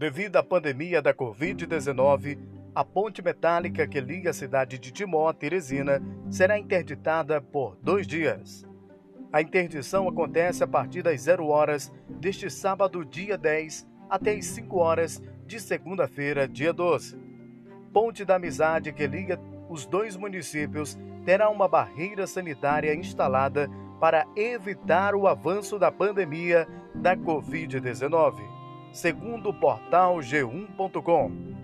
Devido à pandemia da Covid-19, a ponte metálica que liga a cidade de Timó a Teresina será interditada por dois dias. A interdição acontece a partir das 0 horas deste sábado, dia 10, até as 5 horas de segunda-feira, dia 12. Ponte da Amizade que liga os dois municípios terá uma barreira sanitária instalada para evitar o avanço da pandemia da Covid-19, segundo o portal G1.com.